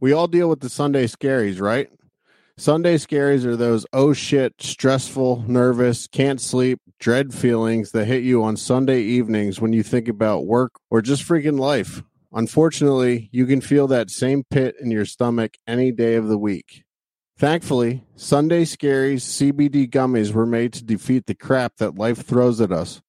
We all deal with the Sunday scaries, right? Sunday scaries are those oh shit, stressful, nervous, can't sleep, dread feelings that hit you on Sunday evenings when you think about work or just freaking life. Unfortunately, you can feel that same pit in your stomach any day of the week. Thankfully, Sunday Scaries CBD gummies were made to defeat the crap that life throws at us.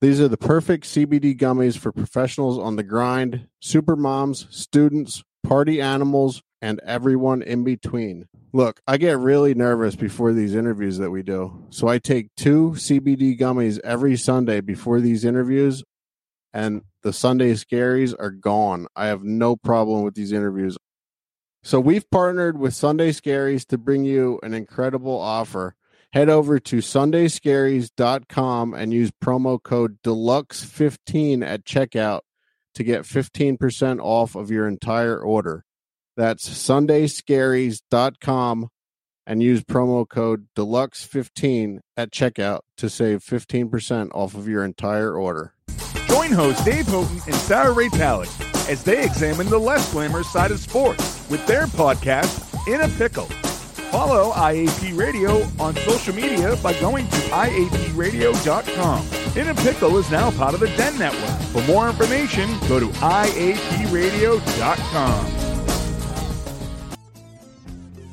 These are the perfect CBD gummies for professionals on the grind, super moms, students, party animals, and everyone in between. Look, I get really nervous before these interviews that we do. So I take two CBD gummies every Sunday before these interviews, and the Sunday scaries are gone. I have no problem with these interviews. So we've partnered with Sunday Scaries to bring you an incredible offer. Head over to sundayscaries.com and use promo code deluxe15 at checkout to get 15% off of your entire order. That's sundayscaries.com and use promo code deluxe15 at checkout to save 15% off of your entire order. Join hosts Dave Houghton and Sarah Ray Palik as they examine the less glamorous side of sports with their podcast, In a Pickle. Follow IAP Radio on social media by going to IAPradio.com. In a Pickle is now part of the Den Network. For more information, go to IAPradio.com.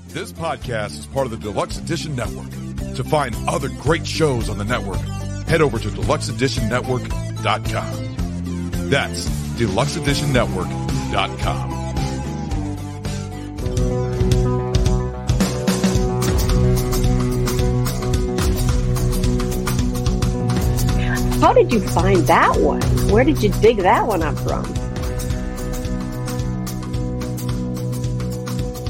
This podcast is part of the Deluxe Edition Network. To find other great shows on the network, head over to deluxeeditionnetwork.com. That's deluxeeditionnetwork.com. How did you find that one? Where did you dig that one up from?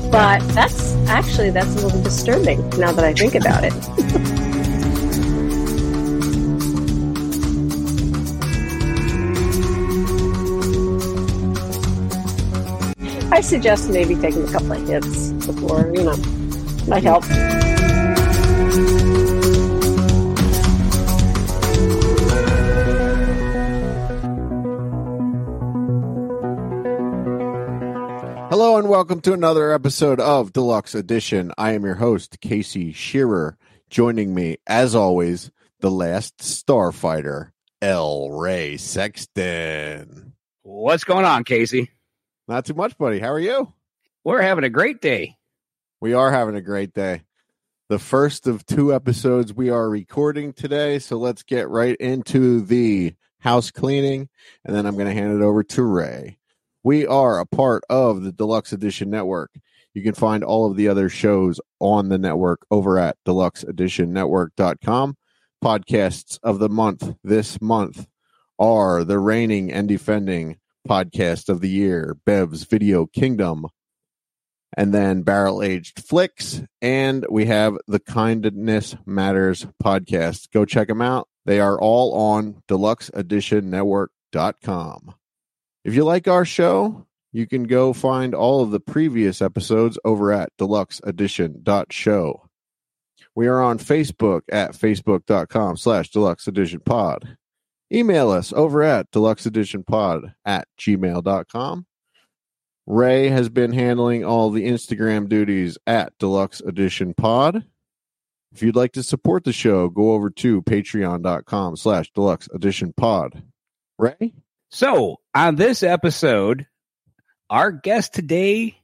But that's actually that's a little disturbing now that I think about it. I suggest maybe taking a couple of hits before, you know, might help. Welcome to another episode of Deluxe Edition. I am your host, Casey Shearer. Joining me, as always, the last starfighter, L. Ray Sexton. What's going on, Casey? Not too much, buddy. How are you? We're having a great day. We are having a great day. The first of two episodes we are recording today. So let's get right into the house cleaning. And then I'm going to hand it over to Ray. We are a part of the Deluxe Edition Network. You can find all of the other shows on the network over at deluxeeditionnetwork.com. Podcasts of the month this month are the reigning and defending podcast of the year, Bev's Video Kingdom, and then Barrel Aged Flicks, and we have the Kindness Matters podcast. Go check them out. They are all on deluxeeditionnetwork.com. If you like our show, you can go find all of the previous episodes over at deluxeedition.show. We are on Facebook at facebook.com slash deluxe edition pod. Email us over at deluxeeditionpod at gmail.com. Ray has been handling all the Instagram duties at Deluxe Edition Pod. If you'd like to support the show, go over to patreon.com slash deluxe edition pod. Ray? So, on this episode, our guest today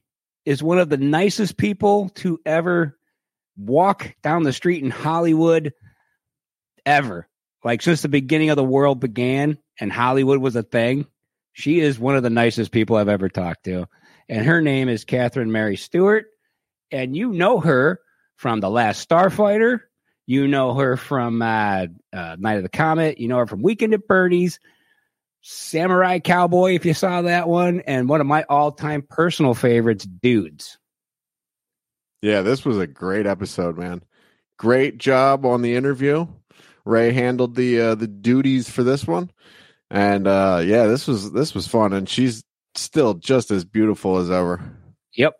is one of the nicest people to ever walk down the street in Hollywood ever. Like since the beginning of the world began and Hollywood was a thing, she is one of the nicest people I've ever talked to. And her name is Catherine Mary Stewart. And you know her from The Last Starfighter. You know her from uh, uh, Night of the Comet. You know her from Weekend at Bernie's. Samurai Cowboy, if you saw that one, and one of my all-time personal favorites, Dudes. Yeah, this was a great episode, man. Great job on the interview. Ray handled the uh, the duties for this one, and uh, yeah, this was this was fun, and she's still just as beautiful as ever. Yep,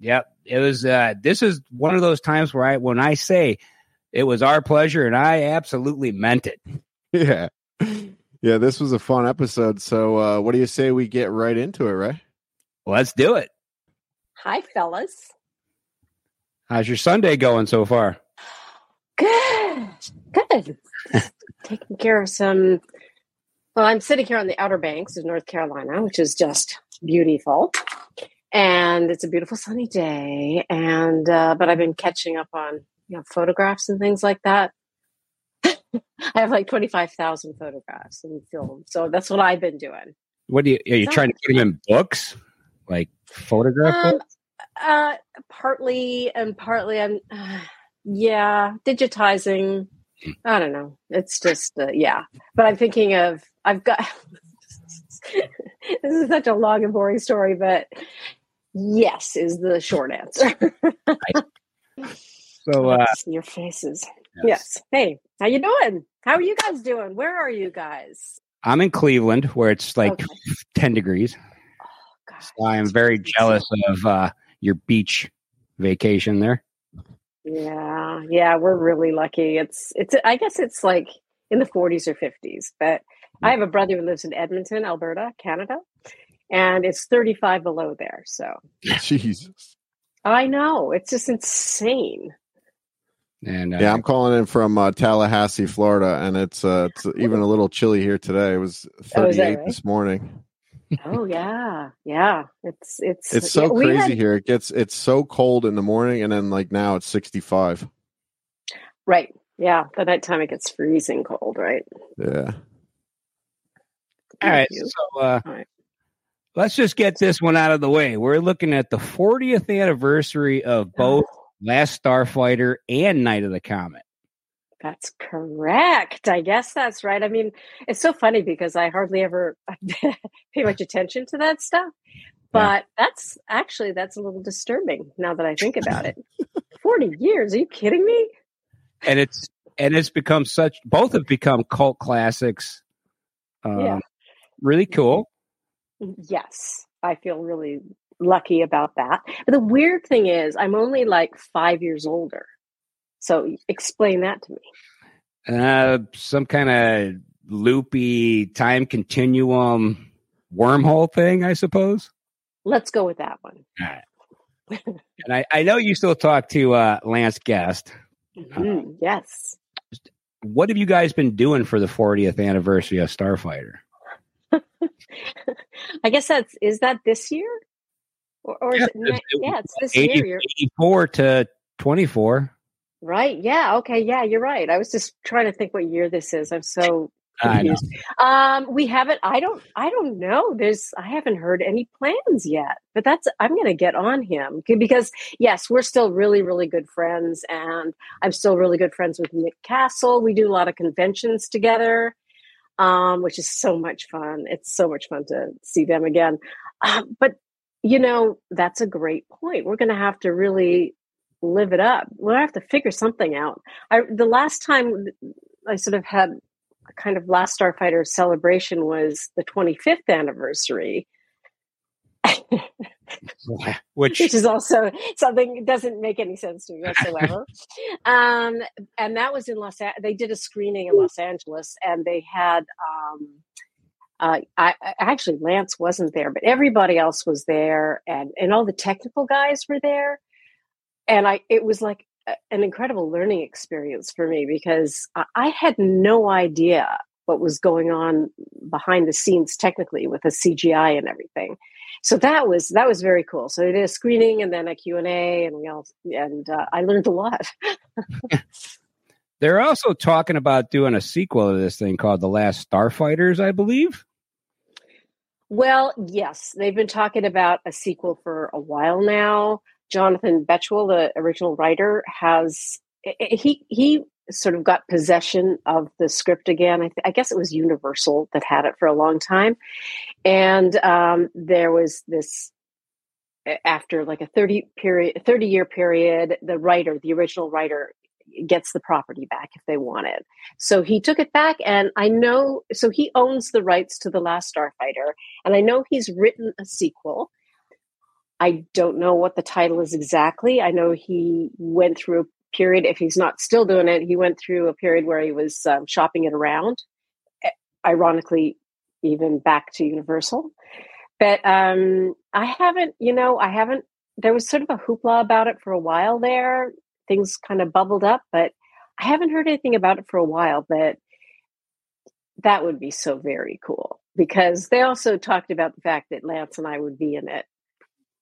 yep. It was. Uh, this is one of those times where I, when I say it was our pleasure, and I absolutely meant it. Yeah, yeah. This was a fun episode. So, uh, what do you say we get right into it, Ray? Let's do it. Hi, fellas. How's your Sunday going so far? Good. Good. Taking care of some. Well, I'm sitting here on the Outer Banks of North Carolina, which is just beautiful. And it's a beautiful sunny day. And, uh, but I've been catching up on, you know, photographs and things like that. I have like 25,000 photographs and film. So that's what I've been doing. What do you, are you trying to put them in books? Like photograph Um, books? uh, partly and partly, I'm, uh, yeah, digitizing. I don't know. It's just, uh, yeah. But I'm thinking of, I've got, this is such a long and boring story, but yes, is the short answer. So, uh, your faces. Yes. Hey, how you doing? How are you guys doing? Where are you guys? I'm in Cleveland where it's like Okay. 10 degrees. Gosh, So I am very jealous of uh, your beach vacation there. Yeah, yeah, we're really lucky. It's it's I guess it's like in the 40s or 50s, but I have a brother who lives in Edmonton, Alberta, Canada, and it's 35 below there. So Jesus. I know it's just insane. And uh, Yeah, I'm calling in from uh, Tallahassee, Florida, and it's uh, it's even a little chilly here today. It was Oh, 38 right? this morning. Oh yeah, yeah. It's it's It's so yeah, crazy had- here. It gets it's so cold in the morning, and then like now it's 65. right. Yeah, the nighttime it gets freezing cold, right? Yeah. all right. So uh, All right. let's just get this one out of the way. We're looking at the 40th anniversary of both Last Starfighter and Night of the Comet. That's correct. I guess that's right. I mean, it's so funny because I hardly ever pay much attention to that stuff. But that's actually that's a little disturbing now that I think about it. 40 years, are you kidding me? And it's and it's become such both have become cult classics. Um, Yeah. Really cool. Yes, I feel really lucky about that. But the weird thing is, I'm only like 5 years older. So explain that to me. Uh, some kind of loopy time continuum wormhole thing, I suppose. Let's go with that one. And I, I know you still talk to uh, Lance Guest. Mhm, Yes. What have you guys been doing for the 40th anniversary of Starfighter? I guess that's is that this year? Or, or is Yeah, it, ne- it- yeah, it's this 80 year. You're, 84 to 24. right. Yeah. Okay. Yeah, you're right. I was just trying to think what year this is. I'm so confused. Um, we haven't. I don't. I don't know. There's. I haven't heard any plans yet. But that's. I'm going to get on him because yes, we're still really, really good friends, and I'm still really good friends with Nick Castle. We do a lot of conventions together, um, which is so much fun. It's so much fun to see them again. Um, but you know, that's a great point. We're going to have to really live it up. We'll have to figure something out. I the last time I sort of had a kind of last Starfighter celebration was the 25th anniversary, Which which is also something that doesn't make any sense to me whatsoever. um, and that was in Los. They did a screening in Los Angeles, and they had. Um, uh, I, actually Lance wasn't there, but everybody else was there, and and all the technical guys were there, and I it was like a- an incredible learning experience for me because I, I had no idea what was going on behind the scenes technically with the CGI and everything. So that was that was very cool. So they did a screening and then a Q and A, and we all and uh, I learned a lot. they're also talking about doing a sequel to this thing called The Last Starfighters, I believe. Well, yes, they've been talking about a sequel for a while now. Jonathan Betuel, the original writer, has he he sort of got possession of the script again. I, th- I guess it was Universal that had it for a long time, and um, there was this after like a 30 period 30 year period the writer the original writer gets the property back if they want it. So he took it back and i know so he owns the rights to the last starfighter and i know he's written a sequel. I don't know what the title is exactly. I know he went through a period if he's not still doing it he went through a period where he was um, shopping it around eh, ironically even back to universal. But um, I haven't, you know, I haven't there was sort of a hoopla about it for a while there. Things kind of bubbled up, but I haven't heard anything about it for a while. But that would be so very cool because they also talked about the fact that Lance and I would be in it.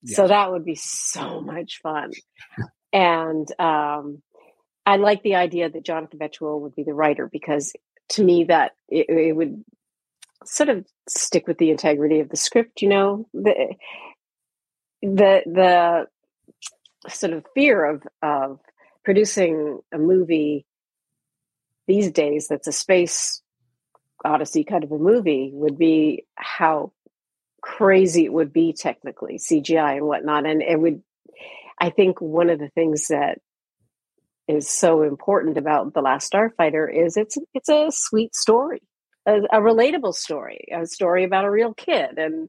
Yeah. So that would be so much fun. and um, I like the idea that Jonathan Betuel would be the writer because to me that it, it, would sort of stick with the integrity of the script. You know, the the the sort of fear of of producing a movie these days that's a space odyssey kind of a movie would be how crazy it would be technically cgi and whatnot. And it would i think one of the things that is so important about the last starfighter is it's it's a sweet story a, a relatable story a story about a real kid and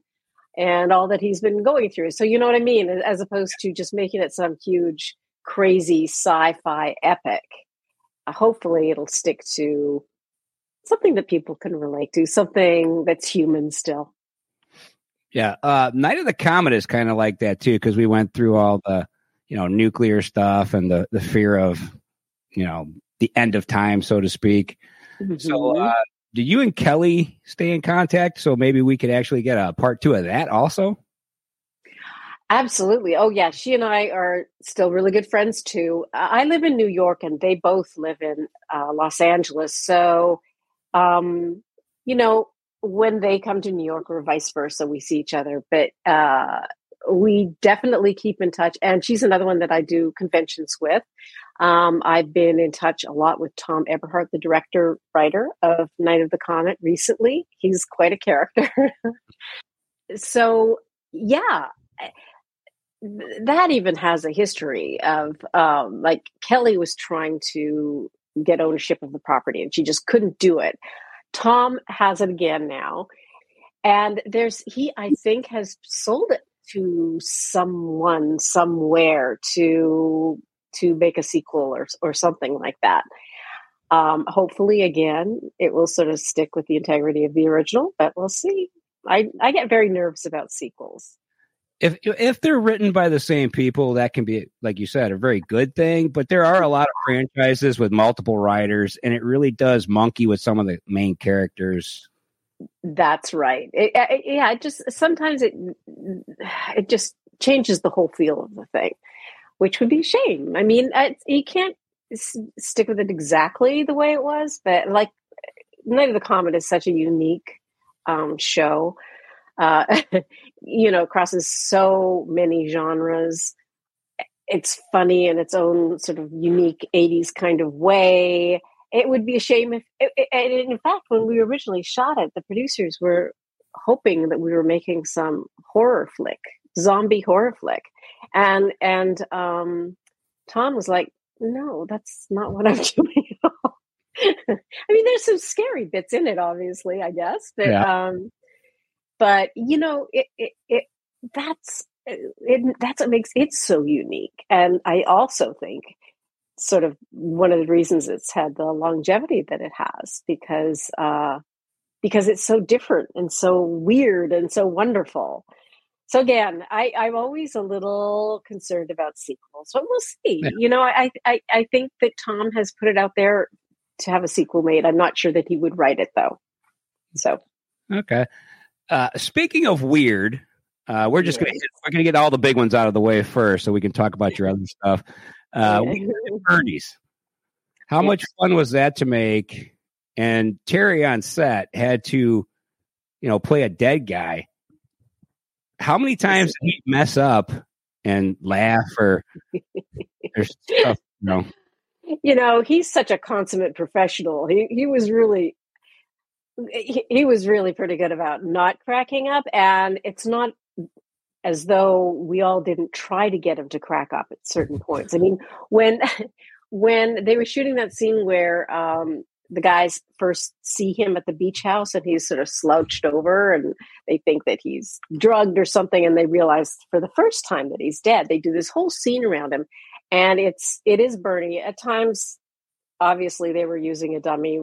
and all that he's been going through. So you know what i mean? As opposed to just making it some huge crazy sci-fi epic uh, hopefully it'll stick to something that people can relate to something that's human still. Yeah uh night of the comet is kind of like that too because we went through all the you know nuclear stuff and the the fear of you know the end of time so to speak. Mm-hmm. so uh do you and kelli stay in contact so maybe we could actually get a part two of that also absolutely oh yeah she and i are still really good friends too i live in new york and they both live in uh, los angeles so um you know when they come to new york or vice versa we see each other but uh we definitely keep in touch. And she's another one that I do conventions with. Um, I've been in touch a lot with Tom Eberhardt, the director writer of Night of the Comet recently. He's quite a character. so, yeah, that even has a history of um, like Kelli was trying to get ownership of the property and she just couldn't do it. Tom has it again now. And there's, he, I think, has sold it to someone somewhere to to make a sequel or or something like that. Um, hopefully, again, it will sort of stick with the integrity of the original, but we'll see. I I get very nervous about sequels. If if they're written by the same people, that can be, like you said, a very good thing. But there are a lot of franchises with multiple writers, and it really does monkey with some of the main characters that's right. It, it, yeah, it just sometimes it it just changes the whole feel of the thing, which would be a shame. I mean, you can't s- stick with it exactly the way it was, but like Night of the Comet is such a unique um, show. Uh, you know, crosses so many genres. It's funny in its own sort of unique '80s kind of way it would be a shame if, and in fact, when we originally shot it, the producers were hoping that we were making some horror flick, zombie horror flick, and and um, Tom was like, "No, that's not what I'm doing." I mean, there's some scary bits in it, obviously, I guess, but yeah. um, but you know, it it, it that's it, that's what makes it so unique, and I also think sort of one of the reasons it's had the longevity that it has because uh, because it's so different and so weird and so wonderful. So again, I, I'm always a little concerned about sequels, but we'll see. Yeah. You know, I, I I think that Tom has put it out there to have a sequel made. I'm not sure that he would write it though. So okay. Uh, speaking of weird, uh, we're just gonna we're gonna get all the big ones out of the way first, so we can talk about your other stuff. Uh, we Bernie's. How much fun was that to make? And Terry on set had to, you know, play a dead guy. How many times did he mess up and laugh or, or stuff? You know? you know, he's such a consummate professional. He he was really he, he was really pretty good about not cracking up and it's not as though we all didn't try to get him to crack up at certain points. I mean, when when they were shooting that scene where um, the guys first see him at the beach house and he's sort of slouched over and they think that he's drugged or something and they realize for the first time that he's dead they do this whole scene around him and it's it is bernie at times obviously they were using a dummy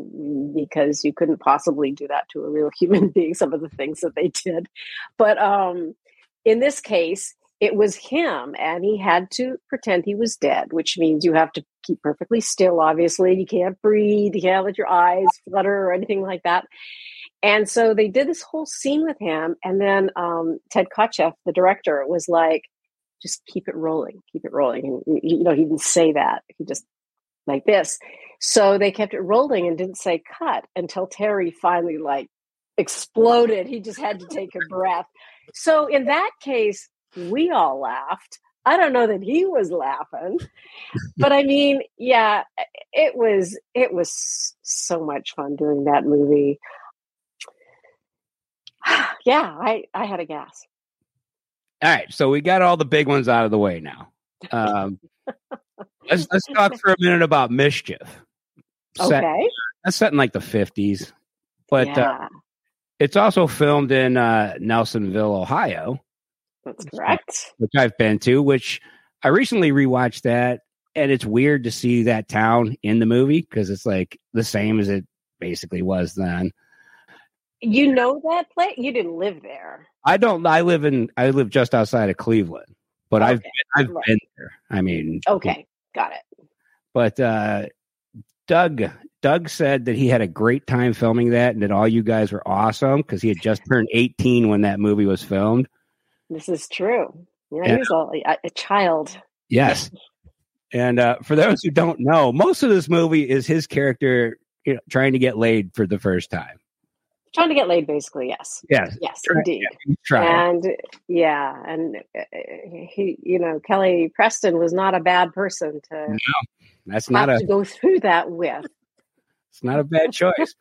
because you couldn't possibly do that to a real human being some of the things that they did but um in this case, it was him, and he had to pretend he was dead, which means you have to keep perfectly still. Obviously, you can't breathe, you can't let your eyes flutter or anything like that. And so they did this whole scene with him, and then um, Ted Kotcheff, the director, was like, "Just keep it rolling, keep it rolling." And you know, he didn't say that; he just like this. So they kept it rolling and didn't say cut until Terry finally like exploded. He just had to take a breath. So in that case, we all laughed. I don't know that he was laughing, but I mean, yeah, it was it was so much fun doing that movie. yeah, I I had a gas. All right, so we got all the big ones out of the way now. Um, let's let's talk for a minute about mischief. Set, Okay. that's set in like the fifties, but uh, it's also filmed in uh, Nelsonville, Ohio, that's correct. which I've been to. Which I recently rewatched that, and it's weird to see that town in the movie because it's like the same as it basically was then. You know that place? You didn't live there. I don't. I live in. I live just outside of Cleveland, but I've Okay, I've right. been there. I mean, Okay, got it. but uh, Doug Doug said that he had a great time filming that, and that all you guys were awesome because he had just turned 18 when that movie was filmed. This is true. Yeah, he was a, a child. Yes, and uh, for those who don't know, most of this movie is his character you know, trying to get laid for the first time. Trying to get laid, basically. Yes. Yes, Yes, Try- indeed. he's trying. And yeah, and uh, he, you know, Kelly Preston was not a bad person to no, That's not a. to go through that with. It's not a bad choice.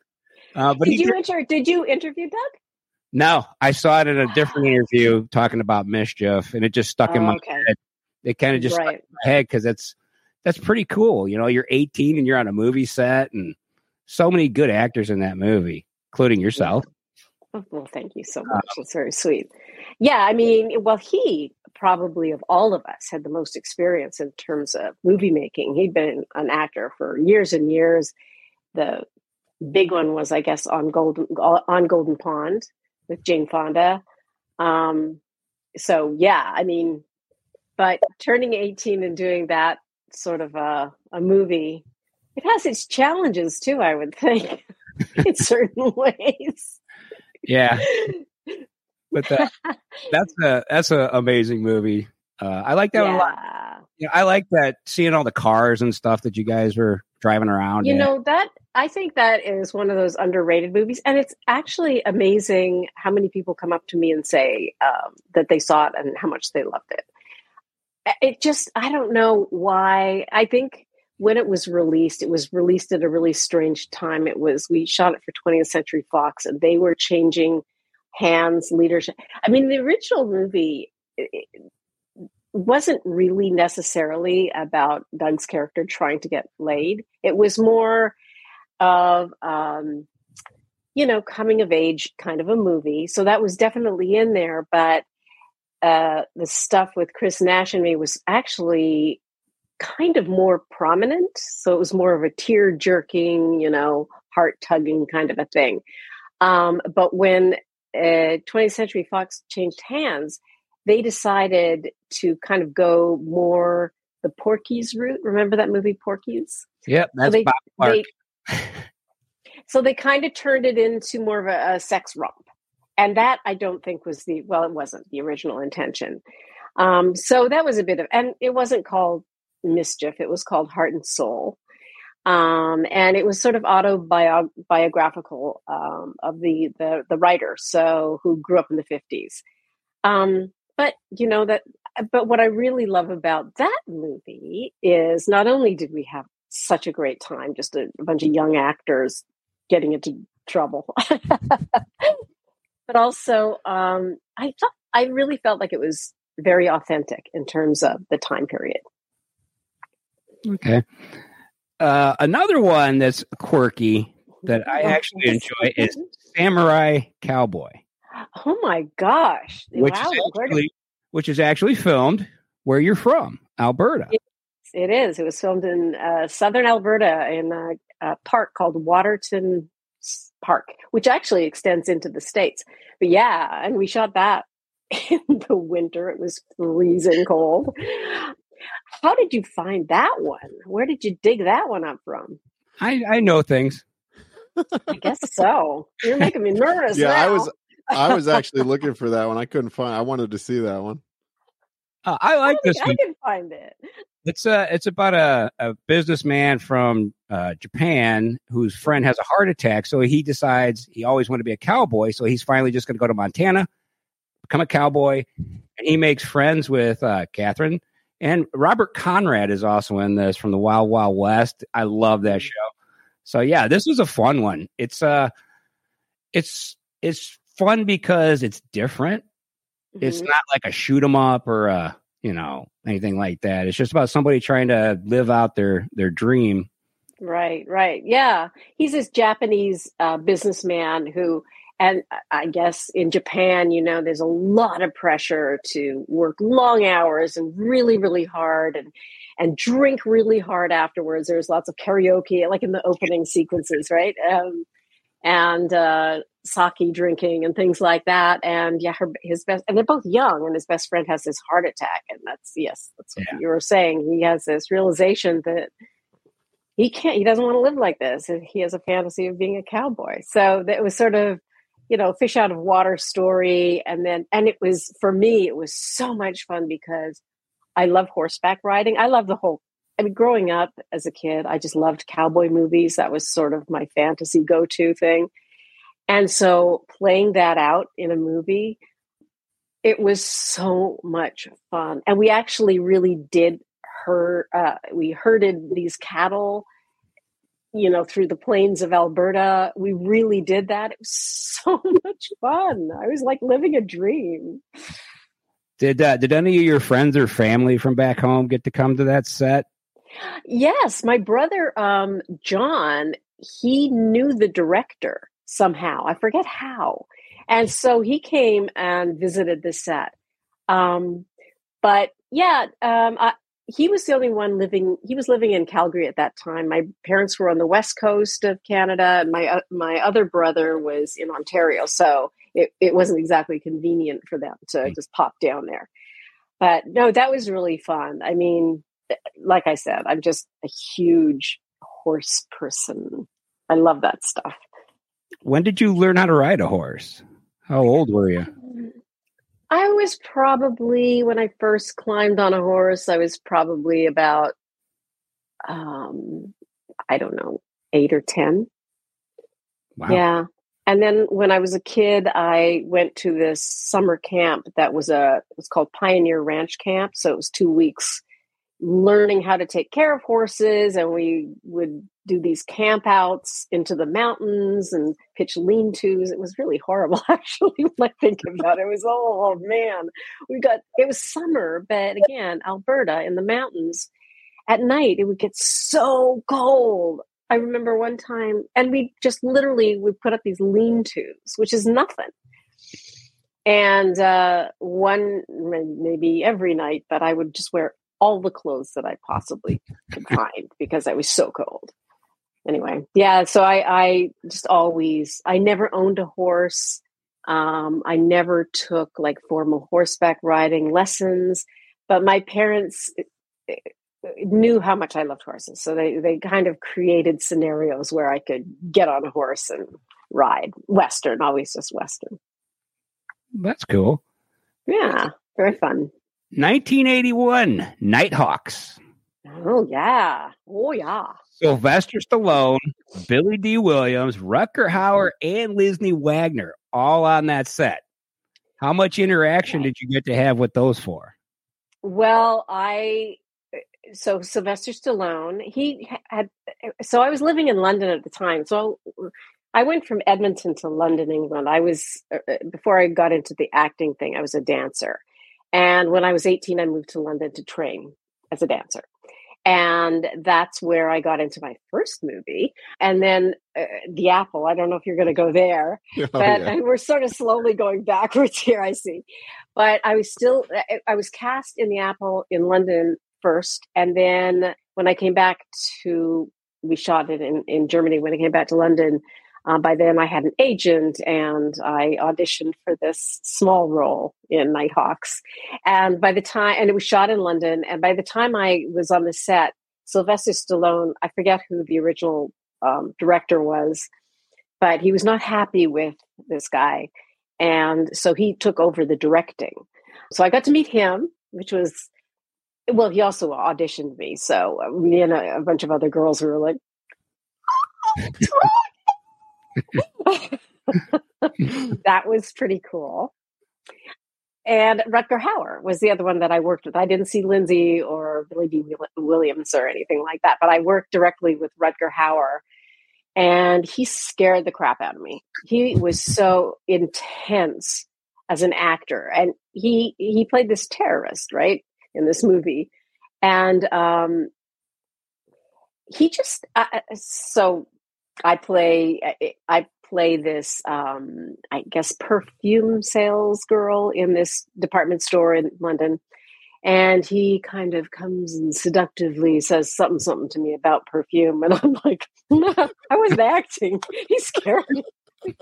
Uh, but did you inter- Did you interview Doug? no, I saw it in a different interview talking about mischief, and it just stuck in Oh, my okay, head. It kind of just right. my head because that's that's pretty cool. You know, you're 18 and you're on a movie set, and so many good actors in that movie, including yourself. Oh, well, thank you so much. That's very sweet. Yeah, I mean, well, he probably of all of us had the most experience in terms of movie making. He'd been an actor for years and years. The big one was, I guess, on Golden on Golden Pond with Jane Fonda. Um, so yeah, I mean, but turning eighteen and doing that sort of a, a movie, it has its challenges too. I would think in certain ways. Yeah, but that, that's a that's an amazing movie. Uh, I like that one a lot. yeah. Yeah, I like that seeing all the cars and stuff that you guys were driving around. You in. know that I think that is one of those underrated movies, and it's actually amazing how many people come up to me and say um, that they saw it and how much they loved it. It just I don't know why. I think when it was released, it was released at a really strange time. It was we shot it for 20th Century Fox, and they were changing hands, leadership. I mean, the original movie. Wasn't really necessarily about Doug's character trying to get laid. It was more of, um, you know, coming of age kind of a movie. So that was definitely in there. But uh, the stuff with Chris Nash and me was actually kind of more prominent. So it was more of a tear jerking, you know, heart tugging kind of a thing. Um, but when uh, 20th Century Fox changed hands, they decided to kind of go more the Porky's route. Remember that movie Porky's? Yep, that's they- Bob Clark. They, so they kind of turned it into more of a, a sex romp. And that I don't think was the, well, it wasn't the original intention. Um, so that was a bit of, and it wasn't called Mischief, it was called Heart and Soul. Um, and it was sort of autobiographical um, of the, the the writer, so who grew up in the fifties. Um, but you know that but what i really love about that movie is not only did we have such a great time just a, a bunch of young actors getting into trouble but also um, i thought i really felt like it was very authentic in terms of the time period Okay. Uh, another one that's quirky that I actually enjoy is Samurai Cowboy, oh my gosh which wow is actually which is actually filmed where you're from, Alberta. It is. It was filmed in uh, southern Alberta in a, a park called Waterton Park, which actually extends into the states. But yeah, and we shot that in the winter. It was freezing cold. How did you find that one? Where did you dig that one up from? I, I know things. I guess so. You're making me nervous. yeah, I was I was actually looking for that one. I couldn't find. I wanted to see that one. Uh, I like I this think one. I can find it. It's uh it's about a, a businessman from uh, Japan whose friend has a heart attack. So he decides he always wanted to be a cowboy. So he's finally just going to go to Montana, become a cowboy, and he makes friends with uh, Catherine and Robert Conrad is also in this from the Wild Wild West. I love that show. So yeah, this was a fun one. It's uh, it's it's fun because it's different. It's Mhm. not like a shoot 'em up or a you know anything like that. It's just about somebody trying to live out their their dream. Right, right. Yeah. He's this Japanese uh, businessman who, and I guess in Japan, you know, there's a lot of pressure to work long hours and really, really hard and and drink really hard afterwards. There's lots of karaoke, like in the opening sequences, right? Um, and uh, sake drinking and things like that. And yeah, her, his best, and they're both young, and his best friend has this heart attack. And that's, yes, that's what Yeah. you were saying. He has this realization that he can't he doesn't want to live like this he has a fantasy of being a cowboy so that was sort of you know fish out of water story. And then and it was for me it was so much fun because i love horseback riding. I love the whole i mean growing up as a kid i just loved cowboy movies. That was sort of my fantasy go-to thing. And so playing that out in a movie it was so much fun. And we actually really did her uh, we herded these cattle you know through the plains of alberta we really did that. It was so much fun. I was like living a dream. Did uh, did any of your friends or family from back home get to come to that set? yes my brother um john he knew the director somehow. I forget how. And so he came and visited the set. Um but yeah um I, he was the only one living he was living in calgary at that time. My parents were on the west coast of canada. And my uh, my other brother was in ontario so it, it wasn't exactly convenient for them to just pop down there. But no that was really fun. I mean like i said i'm just a huge horse person. I love that stuff. When did you learn how to ride a horse? How old were you? I was probably when I first climbed on a horse, I was probably about um I don't know, 8 or 10. Wow. Yeah. And then when I was a kid, I went to this summer camp that was a it was called Pioneer Ranch Camp, so it was 2 weeks learning how to take care of horses and we would do these campouts into the mountains and pitch lean-tos. It was really horrible actually when i think about it. It was oh man. We got it was summer but again alberta in the mountains. At night it would get so cold. I remember one time and we just literally would put up these lean-tos which is nothing. And uh, one maybe every night but i would just wear all the clothes that I possibly could find because I was so cold. Anyway, yeah, so I, I just always, I never owned a horse. Um, I never took like formal horseback riding lessons, but my parents eh, knew how much I loved horses. So they, they kind of created scenarios where I could get on a horse and ride Western, always just Western. That's cool. Yeah, very fun. 1981, Nighthawks. Oh, yeah. Oh, yeah. Sylvester Stallone, Billy Dee Williams, Rutger mm-hmm. Hauer, and Lindsay Wagner all on that set. How much interaction did you get to have with those four? Well, I so Sylvester Stallone, he had so I was living in London at the time. So I went from Edmonton to London, England. I was uh, before I got into the acting thing, I was a dancer. And when I was 18, I moved to London to train as a dancer. And that's where I got into my first movie. And then uh, The Apple, I don't know if you're going to go there, Oh, but yeah. we're sort of slowly going backwards here, I see. But I was still, I- I was cast in The Apple in London first. And then when I came back to, we shot it in, in Germany. When I came back to London, Uh, by then, I had an agent and I auditioned for this small role in Nighthawks. And by the time, and it was shot in London, and by the time I was on the set, Sylvester Stallone, I forget who the original um, director was, but he was not happy with this guy. And so he took over the directing. So I got to meet him, which was, well, he also auditioned me. So uh, me and a, a bunch of other girls were like, that was pretty cool. And Rutger Hauer was the other one that I worked with. I didn't see Lindsay or Billy Dee Williams or anything like that, but I worked directly with Rutger Hauer and he scared the crap out of me. He was so intense as an actor and he he played this terrorist, right? In this movie. And um he just uh, so I play I play this um, I guess perfume sales girl in this department store in London. And he kind of comes and seductively says something something to me about perfume. And I'm like, no, I wasn't acting. He scared me.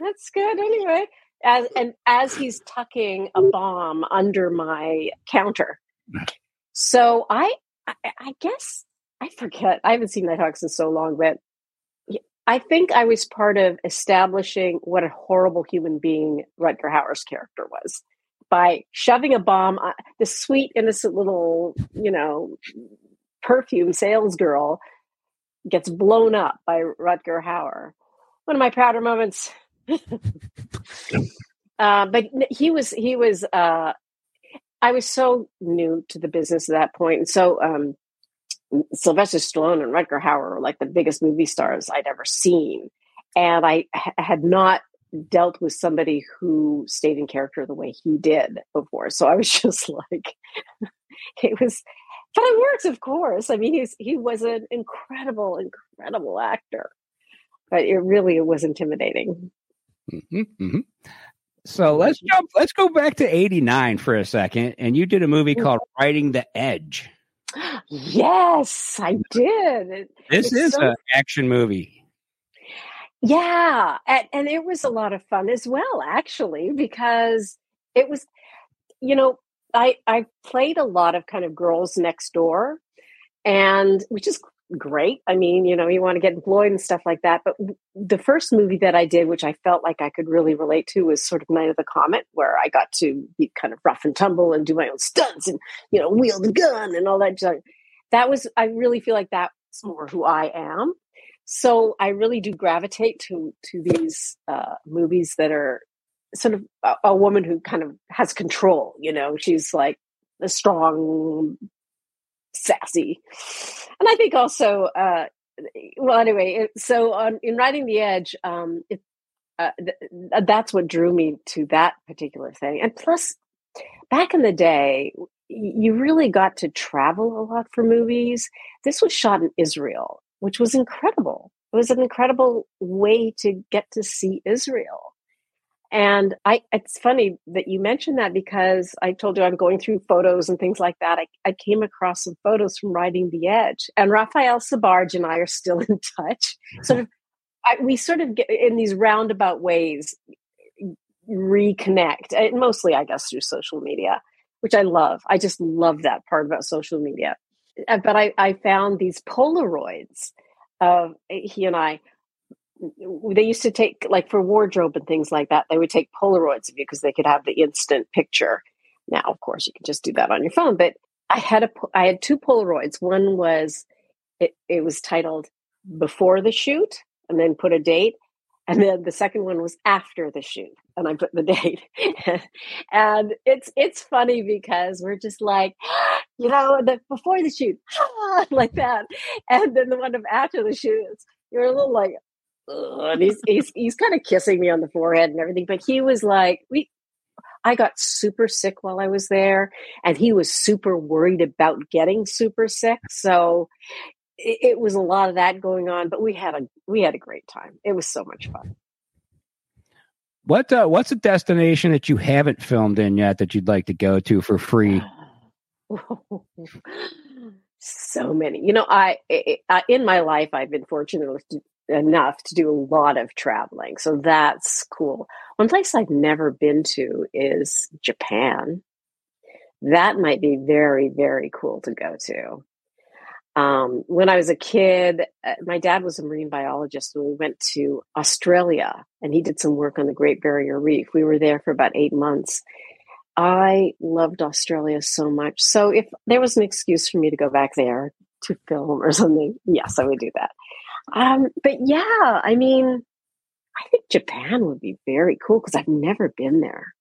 That's good anyway. As and as he's tucking a bomb under my counter. So I I, I guess I forget. I haven't seen Nighthawks in so long, but I think I was part of establishing what a horrible human being Rutger Hauer's character was by shoving a bomb. On, the sweet, innocent little, you know, perfume sales girl gets blown up by Rutger Hauer. One of my prouder moments. uh, but he was he was. Uh, I was so new to the business at that point, and so um, Sylvester Stallone and Rutger Hauer were like the biggest movie stars I'd ever seen. And I h- had not dealt with somebody who stayed in character the way he did before. So I was just like, it was, but it works, of course. I mean, he's, he was an incredible, incredible actor, but it really was intimidating. Mm-hmm, mm-hmm. So let's jump, let's go back to 89 for a second. And you did a movie mm. called Riding the Edge. Yes, I did. This it's is so, an action movie. Yeah, and, and it was a lot of fun as well, actually, because it was, you know, I I played a lot of kind of girls next door, and which is great. I mean, you know, you want to get employed and stuff like that. But the first movie that I did, which I felt like I could really relate to, was sort of Night of the Comet, where I got to be kind of rough and tumble and do my own stunts and, you know, wield the gun and all that. That was, I really feel like that's more who I am. So I really do gravitate to to these uh, movies that are sort of a, a woman who kind of has control. You know, she's like a strong sassy. And I think also, uh, well, anyway, so on, in Riding the Edge, um, it, uh, th- that's what drew me to that particular thing. And plus, back in the day, you really got to travel a lot for movies. This was shot in Israel, which was incredible. It was an incredible way to get to see Israel. And I, it's funny that you mentioned that because I told you I'm going through photos and things like that. I, I came across some photos from Riding the Edge, and Raphael Sbarge and I are still in touch. Sort of, I, we sort of get in these roundabout ways reconnect, and mostly, I guess, through social media, which I love. I just love that part about social media. Uh, but I, I found these Polaroids of he and I they used to take like for wardrobe and things like that they would take polaroids of you because they could have the instant picture. Now of course you can just do that on your phone but i had a i had two polaroids. One was it, it was titled before the shoot and then put a date and then the second one was after the shoot and i put the date. And it's it's funny because we're just like you know the before the shoot like that. And then the one of after the shoot you're a little like and he's he's he's kind of kissing me on the forehead and everything. But he was like, we. I got super sick while I was there, and he was super worried about getting super sick. So it, it was a lot of that going on. But we had a we had a great time. It was so much fun. What uh, what's a destination that you haven't filmed in yet that you'd like to go to for free? so many. You know, I, I, in my life I've been fortunate to enough to do a lot of traveling. So that's cool. One place I've never been to is Japan. That might be very, very cool to go to. Um, when I was a kid, uh, my dad was a marine biologist, and we went to Australia, and he did some work on the Great Barrier Reef. We were there for about eight months. I loved Australia so much. So if there was an excuse for me to go back there to film or something, yes, I would do that. Um, but yeah, I mean, I think Japan would be very cool because I've never been there.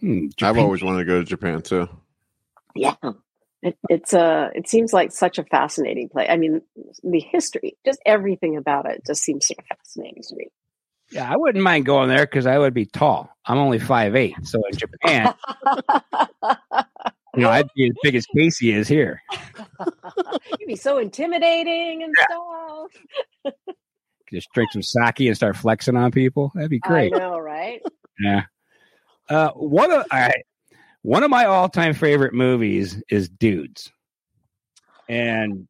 Hmm, I've always wanted to go to Japan too. Yeah. It, it's a. It seems like such a fascinating place. I mean, the history, just everything about it, just seems sort of fascinating to me. Yeah, I wouldn't mind going there because I would be tall. I'm only five eight, so in Japan, you know, I'd be as big as Casey is here. You'd be so intimidating and stuff. Just drink some sake and start flexing on people. That'd be great. I know, right? Yeah. Uh, one of I, one of my all time favorite movies is Dudes, and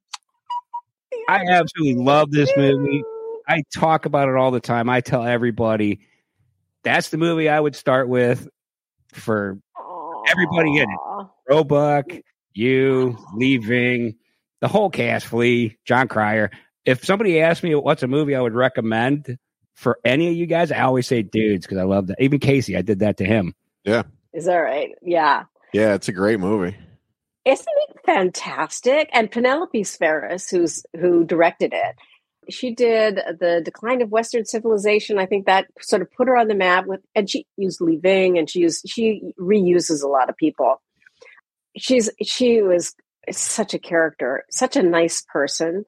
I absolutely love this movie. I talk about it all the time. I tell everybody that's the movie I would start with for everybody in it. Roebuck, you, Lee Ving, the whole cast, Flea, Jon Cryer. If somebody asked me what's a movie I would recommend for any of you guys, I always say dudes because I love that. Even Casey, I did that to him. Yeah. Is that right? Yeah. Yeah, it's a great movie. Isn't it fantastic? And Penelope Spheeris, who's who directed it, she did the decline of Western civilization. I think that sort of put her on the map with, and she used Lee Ving, and she used she reuses a lot of people. She's she was such a character, such a nice person.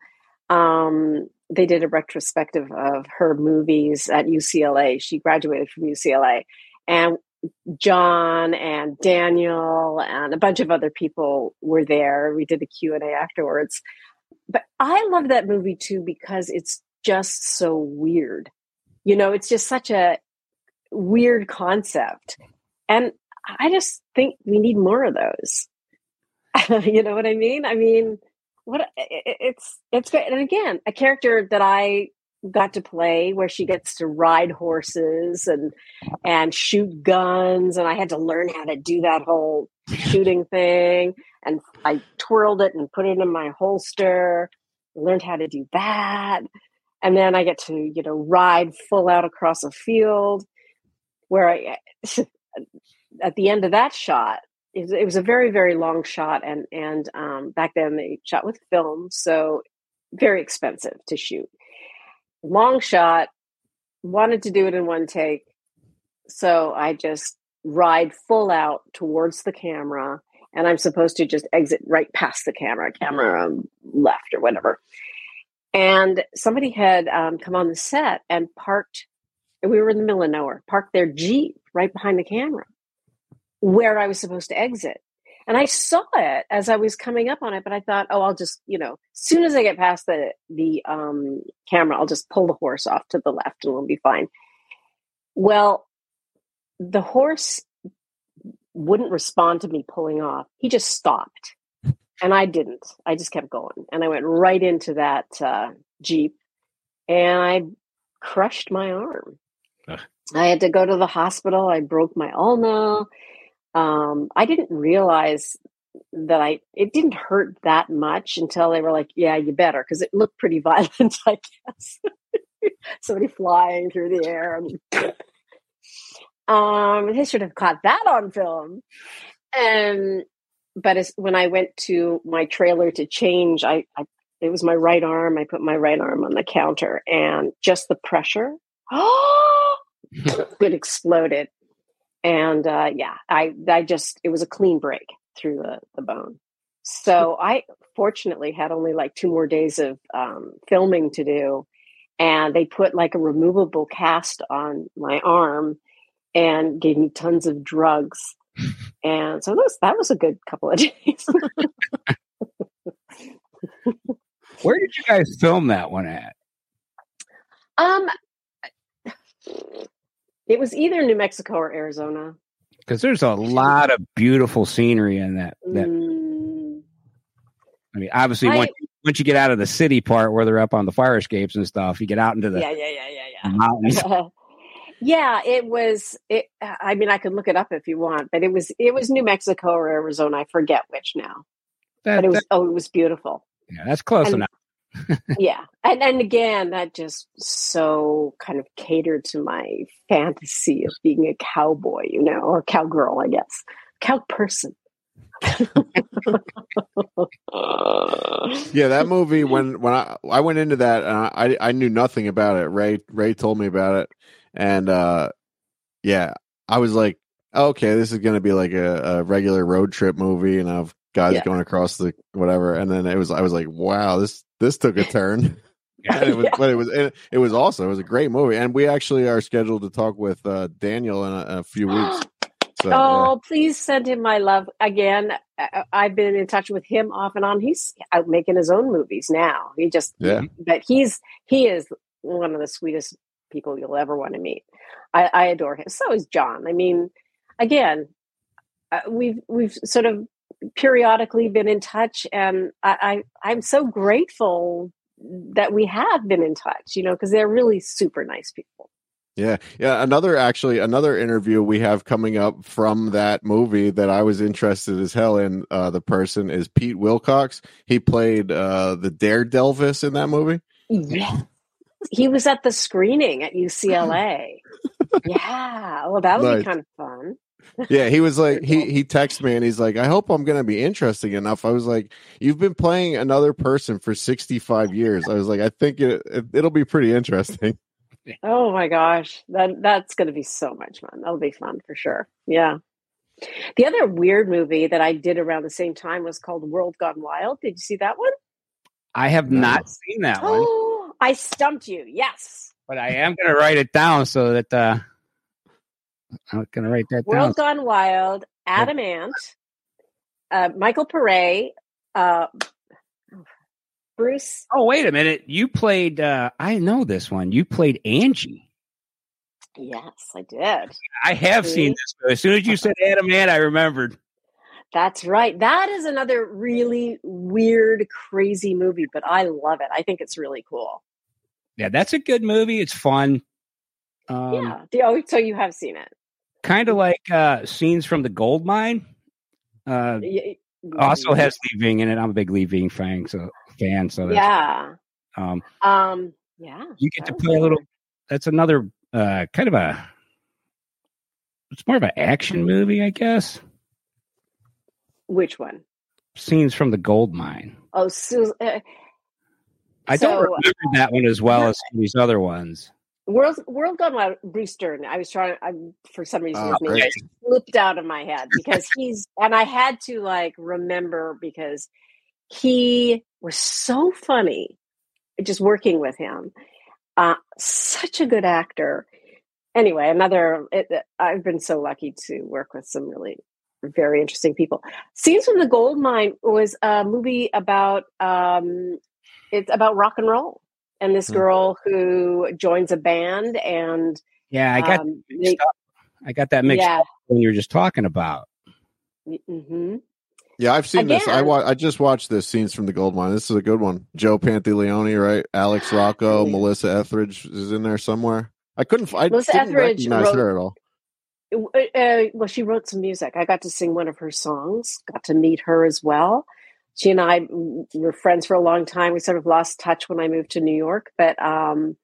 Um, they did a retrospective of her movies at UCLA. She graduated from UCLA, and John and Daniel and a bunch of other people were there. We did the Q and A afterwards. But I love that movie too because it's just so weird. You know, it's just such a weird concept, and I just think we need more of those. you know what I mean? I mean, what it- it- it's it's great. And again, a character that I got to play where she gets to ride horses and and shoot guns and I had to learn how to do that whole shooting thing and I twirled it and put it in my holster learned how to do that. And then I get to you know ride full out across a field where I at the end of that shot it was, a very very long shot and and um, back then they shot with film so very expensive to shoot long shot wanted to do it in one take. So i just ride full out towards the camera and i'm supposed to just exit right past the camera camera um, left or whatever. And somebody had um, come on the set and parked and we were in the middle of nowhere parked their jeep right behind the camera where i was supposed to exit and I saw it as I was coming up on it, but I thought, oh, I'll just, you know, as soon as I get past the the um, camera, I'll just pull the horse off to the left and we'll be fine. Well, the horse wouldn't respond to me pulling off. He just stopped, and I didn't. I just kept going, and I went right into that uh, jeep, and I crushed my arm. Ugh. I had to go to the hospital. I broke my ulna um, I didn't realize that I it didn't hurt that much until they were like, "Yeah, you better," because it looked pretty violent, I guess. Somebody flying through the air. Um, they should have caught that on film. And but as, when I went to my trailer to change, I, I it was my right arm. I put my right arm on the counter, and just the pressure, it exploded and uh, yeah, I I just it was a clean break through the the bone. So I fortunately had only like two more days of um, filming to do, and they put like a removable cast on my arm and gave me tons of drugs, and so that was, that was a good couple of days. Where did you guys film that one at? um, it was either New Mexico or Arizona. Because there's a lot of beautiful scenery in that. That Mm, I mean, obviously, I- once, once you get out of the city part where they're up on the fire escapes and stuff, you get out into the yeah, yeah, yeah, yeah, mountains. yeah. yeah, it was. It. I mean, I could look it up if you want, but it was. It was New Mexico or Arizona. I forget which now, That- but it was. that- Oh, it was beautiful. yeah, that's close and- enough. Yeah and and again that just so kind of catered to my fantasy of being a cowboy you know or cowgirl i guess. Cow person. Yeah, that movie when when I I went into that and I I knew nothing about it. Ray Ray told me about it, and uh yeah, I was like, okay, this is gonna be like a, a regular road trip movie, and I've guys Yeah. going across the whatever, and then it was I was like, wow, this this took a turn. Yeah. And it was, Yeah. but it was it, it was awesome. It was a great movie, and we actually are scheduled to talk with uh, Daniel in a, a few weeks. So, oh please send him my love again I- i've been in touch with him off and on he's out making his own movies now he just Yeah. but he's he is one of the sweetest people you'll ever want to meet i, I adore him so is john i mean again uh, we've we've sort of periodically been in touch and I, I i'm so grateful that we have been in touch you know because they're really super nice people Yeah, yeah. Another actually another interview we have coming up from that movie that I was interested as hell in. Uh, the person is Pete Willcox. He played uh, the Daredelvis in that movie. yeah he was at the screening at ucla yeah well that would Nice. be kind of fun Yeah, he was like he he texted me and he's like, I hope I'm gonna be interesting enough. I was like, you've been playing another person for 65 years. I was like, I think it, it it'll be pretty interesting. Oh my gosh, that that's going to be so much fun. That'll be fun for sure. Yeah. The other weird movie that I did around the same time was called World Gone Wild. Did you see that one? I have No. not seen that one, Oh, I stumped you. Yes. but I am going to write it down so that uh, I'm going to write that down. World Gone Wild, Adam Ant, uh, Michael Paré, uh, Bruce. Oh, wait a minute. You played, uh, I know this one. You played Angie. Yes, I did. I have See? seen this. As soon as you said Adam Ant, I remembered. That's right. That is another really weird, crazy movie, but I love it. I think it's really cool. Yeah, that's a good movie. It's fun. Um, yeah. Oh, so you have seen it. Kind of like uh, scenes from the gold mine. Uh, also has Lee Ving in it. I'm a big Lee Ving fan, so fan. So yeah um, um yeah you get to play a little. That's another uh, kind of a. It's more of an action movie, I guess. which one? Scenes from the gold mine. Oh, Sus- uh, I So- don't remember that one as well as these other ones. World world gone wild bruce Dern. i was trying i for some reason Oh, his name slipped out of my head because he's and i had to like remember because he was so funny just working with him. Uh such a good actor. Anyway another it, i've been so lucky to work with some really very interesting people. Scenes from the gold mine was a movie about um it's about rock and roll and this Hmm. girl who joins a band and Yeah, I got um, mixed they- up. I got that mixed yeah up when you were just talking about. hmm Yeah, I've seen this. I wa- I just watched this scenes from the gold mine. This is a good one. Joe Pantoliano, right? Alex Rocco, Melissa Etheridge is in there somewhere. I couldn't. f- I Melissa didn't Etheridge recognize wrote- her at all. uh, well, she wrote some music. I got to sing one of her songs. Got to meet her as well. She and I were friends for a long time. We sort of lost touch when I moved to New York, but um,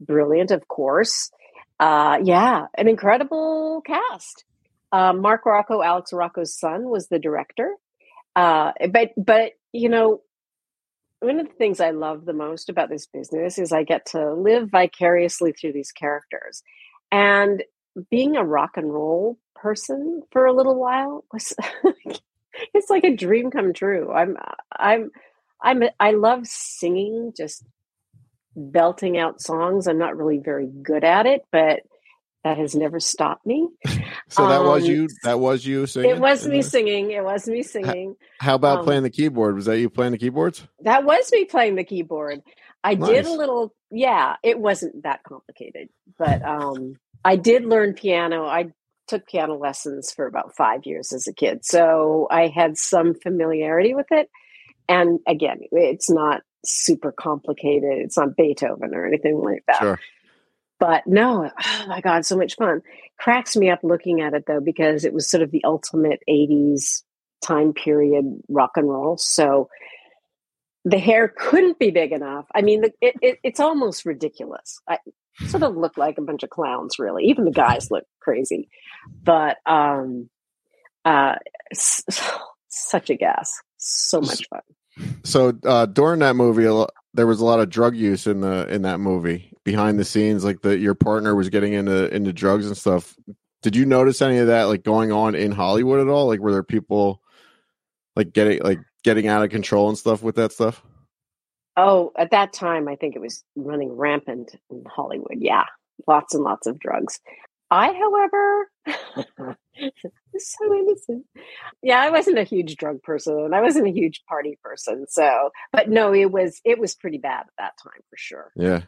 brilliant, of course. Uh, yeah, an incredible cast. Um, Mark Rocco, Alex Rocco's son, was the director. Uh, but but you know, one of the things I love the most about this business is I get to live vicariously through these characters, and being a rock and roll person for a little while was it's like a dream come true. I'm I'm I'm I love singing, just belting out songs. I'm not really very good at it, but that has never stopped me. So that was Um, you. That was you singing. It was me singing. It was me singing. How about um, playing the keyboard? Was that you playing the keyboards? That was me playing the keyboard. I did a little yeah, it wasn't that complicated, but um I did learn piano. I took piano lessons for about 5 years as a kid. So I had some familiarity with it. And again, it's not super complicated. It's not Beethoven or anything like that. Sure. But no, oh my God, so much fun. Cracks me up looking at it though, because it was sort of the ultimate 80s time period rock and roll. So the hair couldn't be big enough. I mean, it, it, it's almost ridiculous. I sort of look like a bunch of clowns, really. Even the guys look crazy. But um, uh, such a gas. So much fun. So uh, during that movie, there was a lot of drug use in the in that movie behind the scenes. Like the your partner was getting into into drugs and stuff. Did you notice any of that like going on in Hollywood at all? Like were there people like getting like getting out of control and stuff with that stuff? Oh, at that time, I think it was running rampant in Hollywood. Yeah, lots and lots of drugs. I, however, so innocent. Yeah, I wasn't a huge drug person. I wasn't a huge party person. So, but no, it was it was pretty bad at that time for sure. Yeah,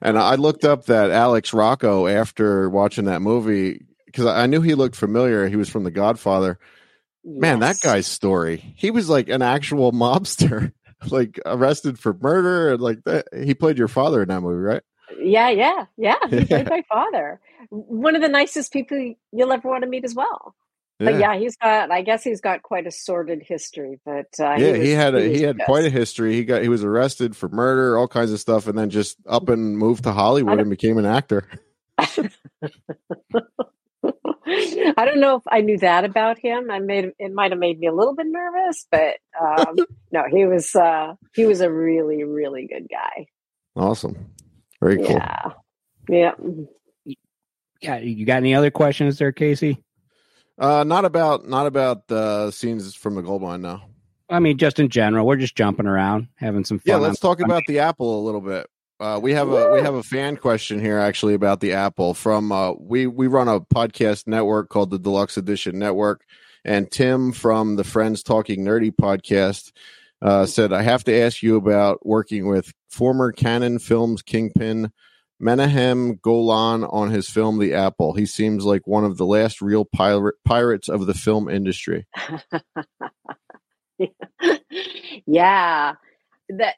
and I looked up that Alex Rocco after watching that movie because I knew he looked familiar. He was from The Godfather. Man, that guy's story. He was like an actual mobster, like arrested for murder and like that. He played your father in that movie, right? Yeah, yeah, yeah. He played my father. One of the nicest people you'll ever want to meet as well. Yeah. But yeah, he's got. I guess he's got quite a sordid history. But uh, yeah, he, was, he had a, he, he had quite a history. He got he was arrested for murder, all kinds of stuff, and then just up and moved to Hollywood and became an actor. I don't know if I knew that about him. I made it might have made me a little bit nervous, but um, no, he was uh, he was a really really good guy. Awesome, very cool. Yeah, yeah, yeah. You got any other questions there, Casey? Uh, not about not about the scenes from the gold mine. No, I mean just in general. We're just jumping around, having some fun. Yeah, let's talk about the Apple a little bit. Uh, we have a we have a fan question here actually about the Apple from uh, we we run a podcast network called the Deluxe Edition Network, and Tim from the Friends Talking Nerdy podcast uh, said I have to ask you about working with former Cannon Films kingpin Menahem Golan on his film The Apple. He seems like one of the last real pirate pirates of the film industry. yeah, that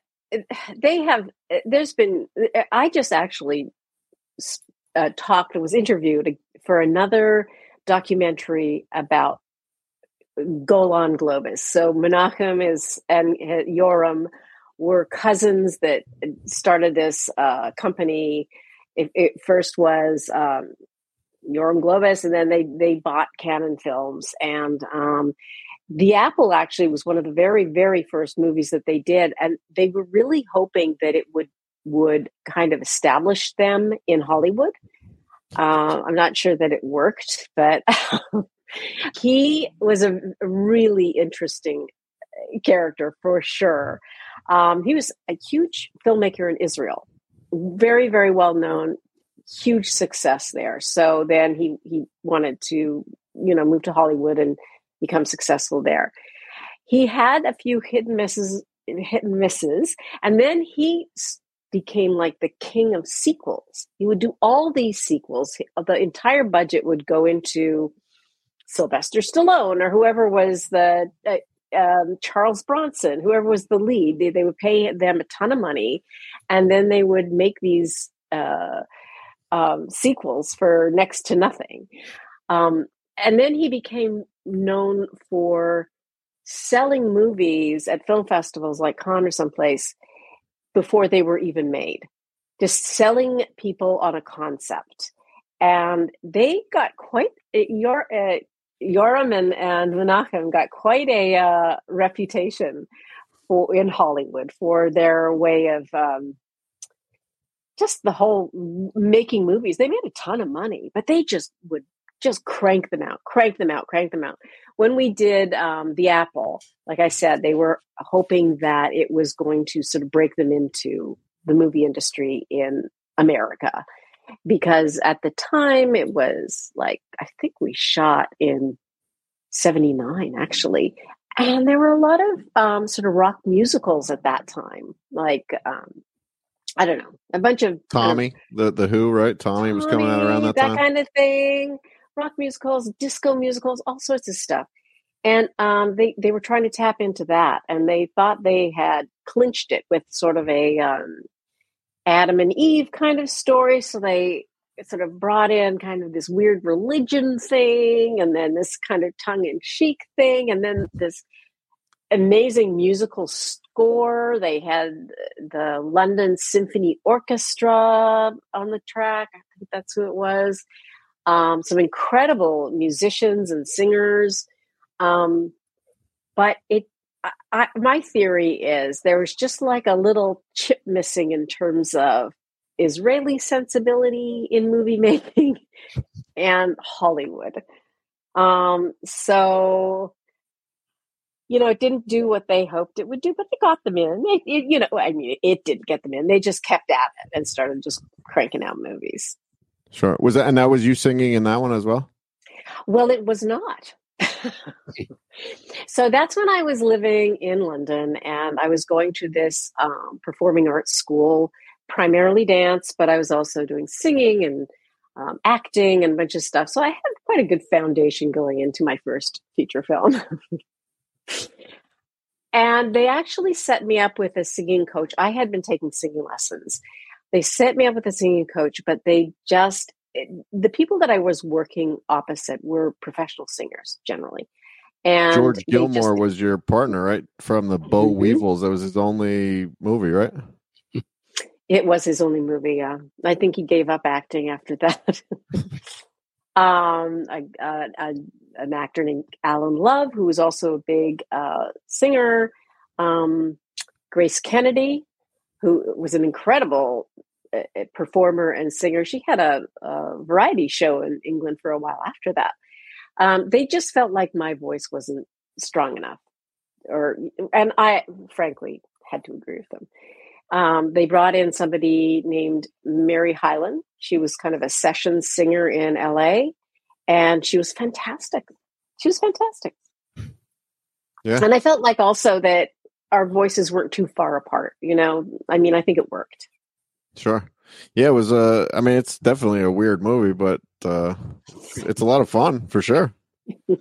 they have there's been i just actually uh, talked and was interviewed for another documentary about golan globus. So menachem is and yoram were cousins that started this uh, company. It, it, first was um, yoram globus and then they they bought cannon films. And um, the Apple actually was one of the very, very first movies that they did, and they were really hoping that it would would kind of establish them in Hollywood. Uh, I'm not sure that it worked, but he was a really interesting uh, character for sure. Um, he was a huge filmmaker in Israel, very, very well known, huge success there. So then he he wanted to you know move to Hollywood and become successful there. He had a few hit and misses, hit and misses, and then he became like the king of sequels. He would do all these sequels. The entire budget would go into Sylvester Stallone or whoever was the uh, um, Charles Bronson, whoever was the lead. They, they, would pay them a ton of money, and then they would make these uh, um, sequels for next to nothing. Um, and then he became known for selling movies at film festivals like Cannes or someplace before they were even made, just selling people on a concept. And they got quite your uh, Yoram and, and Menachem got quite a uh, reputation for in Hollywood for their way of um, just the whole making movies. They made a ton of money, but they just would just crank them out, crank them out, crank them out. When we did um, the Apple, like I said, they were hoping that it was going to sort of break them into the movie industry in America. Because at the time, it was like, I think we shot in 79 actually. And there were a lot of um, sort of rock musicals at that time, like um, I don't know, a bunch of Tommy, the the Who, right? Tommy, Tommy, was coming out around that, that time. kind of thing rock musicals, disco musicals, all sorts of stuff. and um, they they were trying to tap into that, and they thought they had clinched it with sort of a um, Adam and Eve kind of story. So they sort of brought in kind of this weird religion thing, and then this kind of tongue in cheek thing, and then this amazing musical score. They had the London Symphony Orchestra on the track. I think that's who it was. Um, some incredible musicians and singers. Um, but it, I, I, my theory is there was just like a little chip missing in terms of Israeli sensibility in movie making and Hollywood. Um, so you know, it didn't do what they hoped it would do, but they got them in. It, it, you know, I mean, it didn't get them in. They just kept at it and started just cranking out movies. Sure. Was that and that was you singing in that one as well? Well, it was not. so that's when I was living in London and I was going to this um, performing arts school, primarily dance, but I was also doing singing and um, acting and a bunch of stuff. So I had quite a good foundation going into my first feature film. and they actually set me up with a singing coach. I had been taking singing lessons. They set me up with a singing coach, but they just the people that I was working opposite were professional singers generally. And George Gilmour just, was your partner, right? From the Boll mm-hmm. Weevils. That was his only movie, right? It was his only movie. Yeah, I think he gave up acting after that. um, a, a, a, an actor named Alan Love, who was also a big uh, singer. Um, Grace Kennedy, who was an incredible performer and singer. She had a, a, variety show in England for a while after that. Um, they just felt like my voice wasn't strong enough, or and I frankly had to agree with them. Um, they brought in somebody named Mary Hyland. She was kind of a session singer in LA, and she was fantastic. She was fantastic. Yeah. And I felt like also that our voices weren't too far apart. You know, I mean, I think it worked. Sure. Yeah, it was a. Uh, I mean, it's definitely a weird movie, but uh, it's a lot of fun for sure.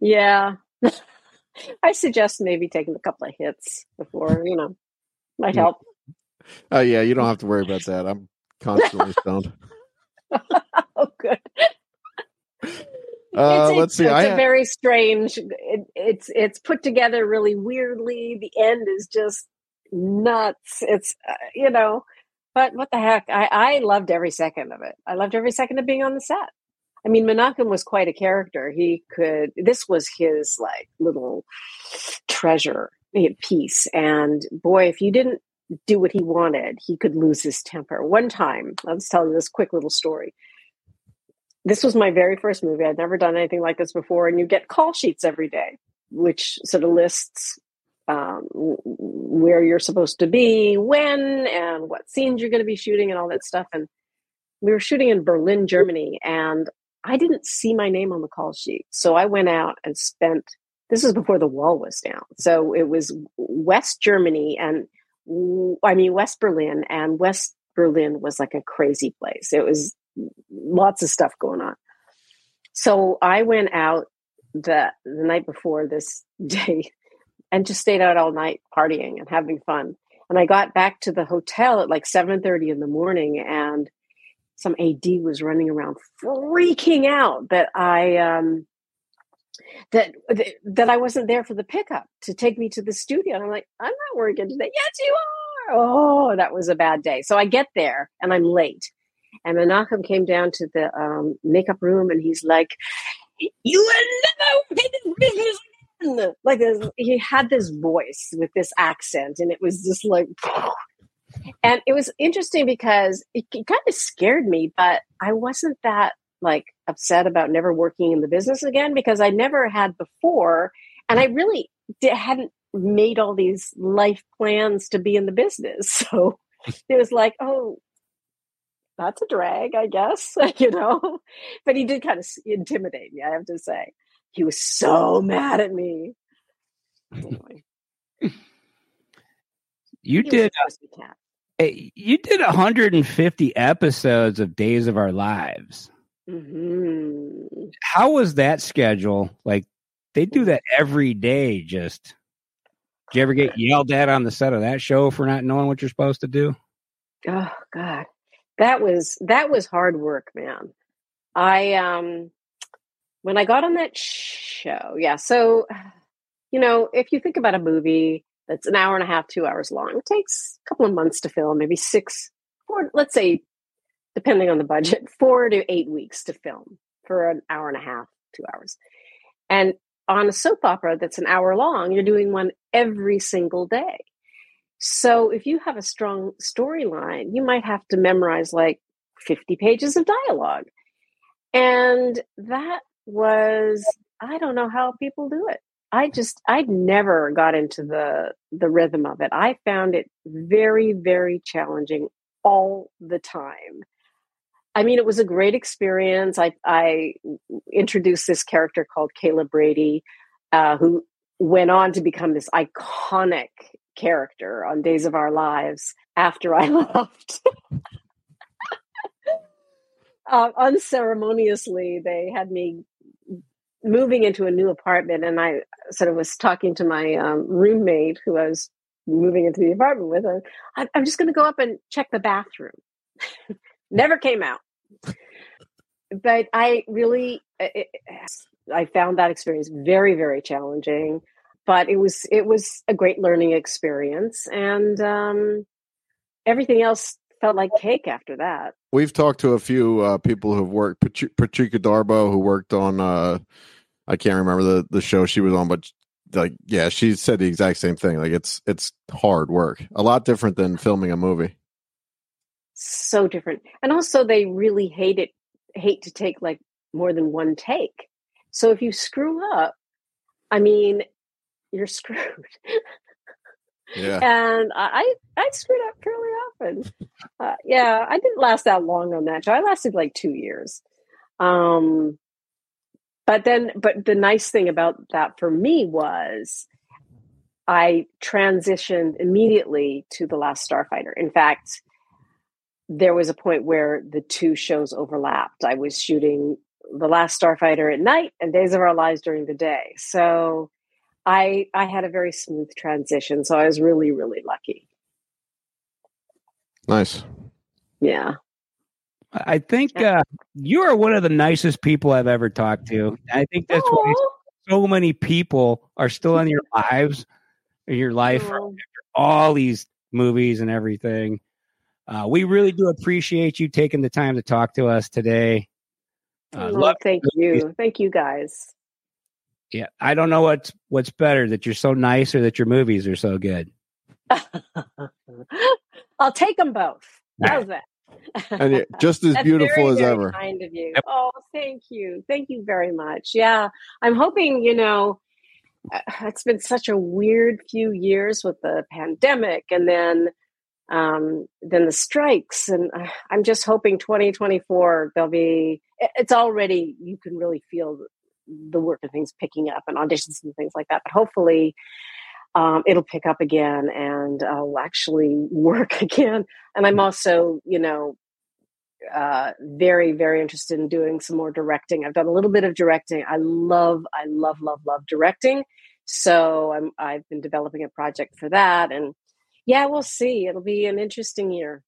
yeah, I suggest maybe taking a couple of hits before you know might help. Oh uh, yeah, you don't have to worry about that. I'm constantly stoned. oh, good. Uh, it's, let's see. It's I, a very strange. It, it's it's put together really weirdly. The end is just nuts. It's, uh, you know, but what the heck? I, I loved every second of it. I loved every second of being on the set. I mean, Menachem was quite a character. He could, this was his like little treasure piece. And boy, if you didn't do what he wanted, he could lose his temper. One time, I'll tell you this quick little story. This was my very first movie. I'd never done anything like this before. And you get call sheets every day, which sort of lists um, where you're supposed to be, when, and what scenes you're going to be shooting, and all that stuff. And we were shooting in Berlin, Germany, and I didn't see my name on the call sheet. So I went out and spent, this was before the wall was down. So it was West Germany and I mean, West Berlin, and West Berlin was like a crazy place. It was lots of stuff going on. So I went out the the night before this day and just stayed out all night partying and having fun. And I got back to the hotel at like 7:30 in the morning and some AD was running around freaking out that I um that that I wasn't there for the pickup to take me to the studio. And I'm like, I'm not working today. Yes, you are. Oh, that was a bad day. So I get there and I'm late. And Menachem came down to the um, makeup room and he's like, "You will never pay this business like he had this voice with this accent and it was just like and it was interesting because it, it kind of scared me but i wasn't that like upset about never working in the business again because i never had before and i really did, hadn't made all these life plans to be in the business. So it was like oh that's a drag i guess you know? But he did kind of intimidate me i have to say he was so mad at me. Anyway. You he did. You did 150 episodes of Days of Our Lives. Mm-hmm. How was that schedule? Like they do that every day. Just did you ever get yelled at on the set of that show for not knowing what you're supposed to do? Oh God, that was that was hard work, man. I um when I got on that show, yeah. So you know, if you think about a movie that's an hour and a half, two hours long, it takes a couple of months to film, maybe six, four, let's say, depending on the budget, four to eight weeks to film for an hour and a half, two hours. And on a soap opera that's an hour long, you're doing one every single day. So if you have a strong storyline, you might have to memorize like 50 pages of dialogue. And that was, I don't know how people do it. I just I'd never got into the the rhythm of it. I found it very very challenging all the time. I mean, it was a great experience. I I introduced this character called Kayla Brady, uh, who went on to become this iconic character on Days of Our Lives after I left. uh, unceremoniously, they had me moving into a new apartment, and I sort of was talking to my um, roommate who I was moving into the apartment with. I, I'm just going to go up and check the bathroom. Never came out. But I really, it, I found that experience very, very challenging. But it was it was a great learning experience, and um, everything else felt like cake after that. We've talked to a few uh, people who've worked, Patrika Darbo, who worked on uh, I can't remember the the show she was on, but like yeah, she said the exact same thing. Like it's it's hard work, a lot different than filming a movie. So different, and also they really hate it. Hate to take like more than one take. So if you screw up, I mean, you're screwed. Yeah. And I I screwed up fairly often. Uh, yeah, I didn't last that long on that show. I lasted like two years. Um, but then but the nice thing about that for me was i transitioned immediately to the last starfighter in fact there was a point where the two shows overlapped i was shooting the last starfighter at night and days of our lives during the day so i i had a very smooth transition so i was really really lucky nice yeah I think uh, you are one of the nicest people I've ever talked to. I think that's Aww. why so many people are still in your lives, in your life, after all these movies and everything. Uh, we really do appreciate you taking the time to talk to us today. Uh, well, thank you, thank you, guys. Yeah, I don't know what's what's better that you're so nice or that your movies are so good. I'll take them both. How's that? and just as beautiful very, as very ever. Kind of you. Yep. Oh, thank you, thank you very much. Yeah, I'm hoping you know. Uh, it's been such a weird few years with the pandemic, and then um, then the strikes, and uh, I'm just hoping 2024 there'll be. It's already you can really feel the work of things picking up and auditions and things like that. But hopefully, um, it'll pick up again and I'll actually work again. And I'm also, you know, uh, very, very interested in doing some more directing. I've done a little bit of directing. I love, I love, love, love directing. So I'm, I've been developing a project for that. And yeah, we'll see. It'll be an interesting year.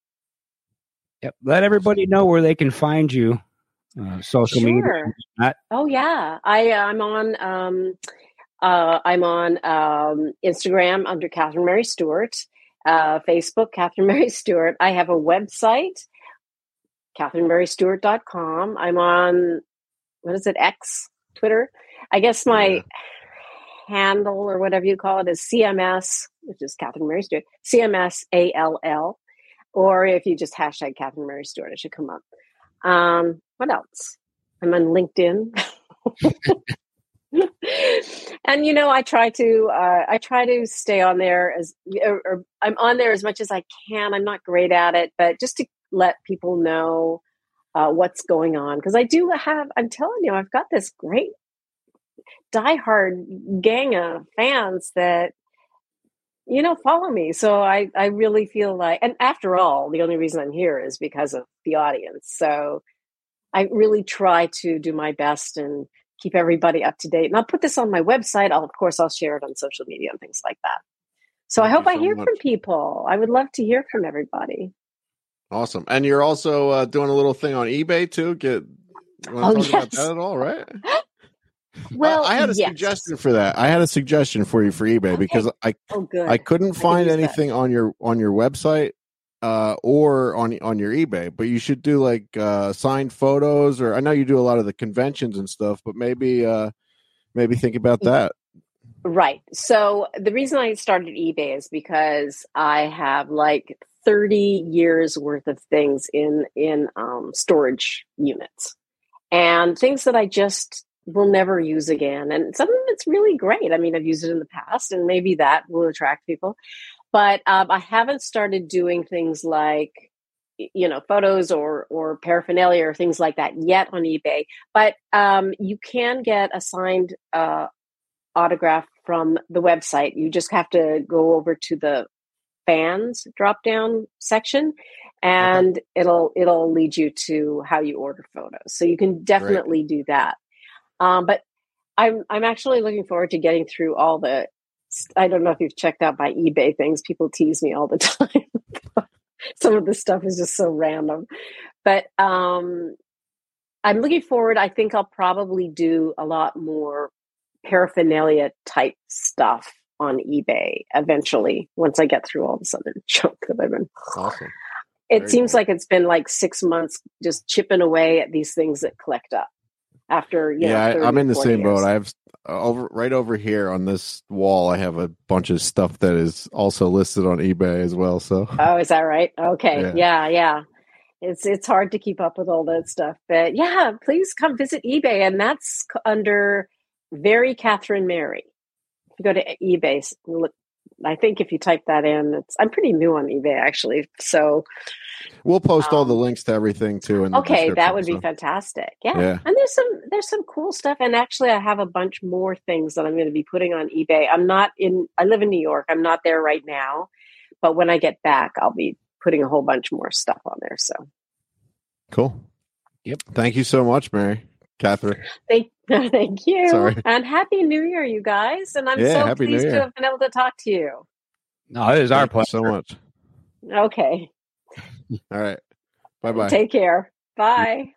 Yep. Let everybody know where they can find you. Uh, social sure. media. Oh yeah, I I'm on um, uh, I'm on um, Instagram under Catherine Mary Stewart, uh, Facebook, Catherine Mary Stewart. I have a website, CatherineMaryStewart.com. I'm on, what is it, X, Twitter? I guess my yeah. handle or whatever you call it is CMS, which is Catherine Mary Stewart, CMS ALL. Or if you just hashtag Catherine Mary Stewart, it should come up. Um, what else? I'm on LinkedIn. and you know, I try to uh, I try to stay on there as or, or, I'm on there as much as I can. I'm not great at it, but just to let people know uh, what's going on because I do have. I'm telling you, I've got this great diehard gang of fans that you know follow me. So I I really feel like, and after all, the only reason I'm here is because of the audience. So I really try to do my best and keep everybody up to date. And I'll put this on my website. I'll, of course, I'll share it on social media and things like that. So Thank I hope you I hear much. from people. I would love to hear from everybody. Awesome. And you're also uh, doing a little thing on eBay too. Get want Oh, to talk about yes. that at all, right? Well, I, I had a yes. suggestion for that. I had a suggestion for you for eBay Okay. because I Oh, good. I couldn't find that. anything on your on your website uh or on on your eBay, but you should do like uh signed photos or I know you do a lot of the conventions and stuff, but maybe uh maybe think about that. Right. So the reason I started eBay is because I have like 30 years worth of things in in um, storage units and things that I just will never use again. And some of it's really great. I mean, I've used it in the past, and maybe that will attract people. But um, I haven't started doing things like you know photos or or paraphernalia or things like that yet on ebay but um, you can get a signed uh, autograph from the website. You just have to go over to the fans drop down section and it'll it'll lead you to how you order photos. So you can definitely do that. Um, but I'm I'm actually looking forward to getting through all the I don't know if you've checked out my eBay things. People tease me all the time. Some of the stuff is just so random. But um I'm looking forward. I think I'll probably do a lot more paraphernalia type stuff on eBay eventually once I get through all this other junk that I've been. Awesome. It Very seems cool. like it's been like six months just chipping away at these things that collect up after, know, yeah, 30, I, I'm in the same years. boat. I have uh, over right over here on this wall. I have a bunch of stuff that is also listed on eBay as well. So Oh, is that right? Okay. Yeah. Yeah. yeah, It's it's hard to keep up with all that stuff, but yeah, please come visit eBay, and that's under very Catherine Mary. If you go to eBay, look, I think if you type that in, it's I'm pretty new on eBay actually, so we'll post all the Um, links to everything too. In the okay, that description, would be fantastic. Yeah. Yeah. and there's some there's some cool stuff, and actually, I have a bunch more things that I'm going to be putting on eBay. I'm not in. I live in New York. I'm not there right now, but when I get back, I'll be putting a whole bunch more stuff on there. So. Cool. Yep. Thank you so much, Mary, Catherine. Thank, thank you. Sorry. And happy New Year, you guys. And I'm Yeah, so Happy pleased to have been able to talk to you. No, it is our Thank you pleasure. so much. Okay. All right. Bye bye. Take care. Bye.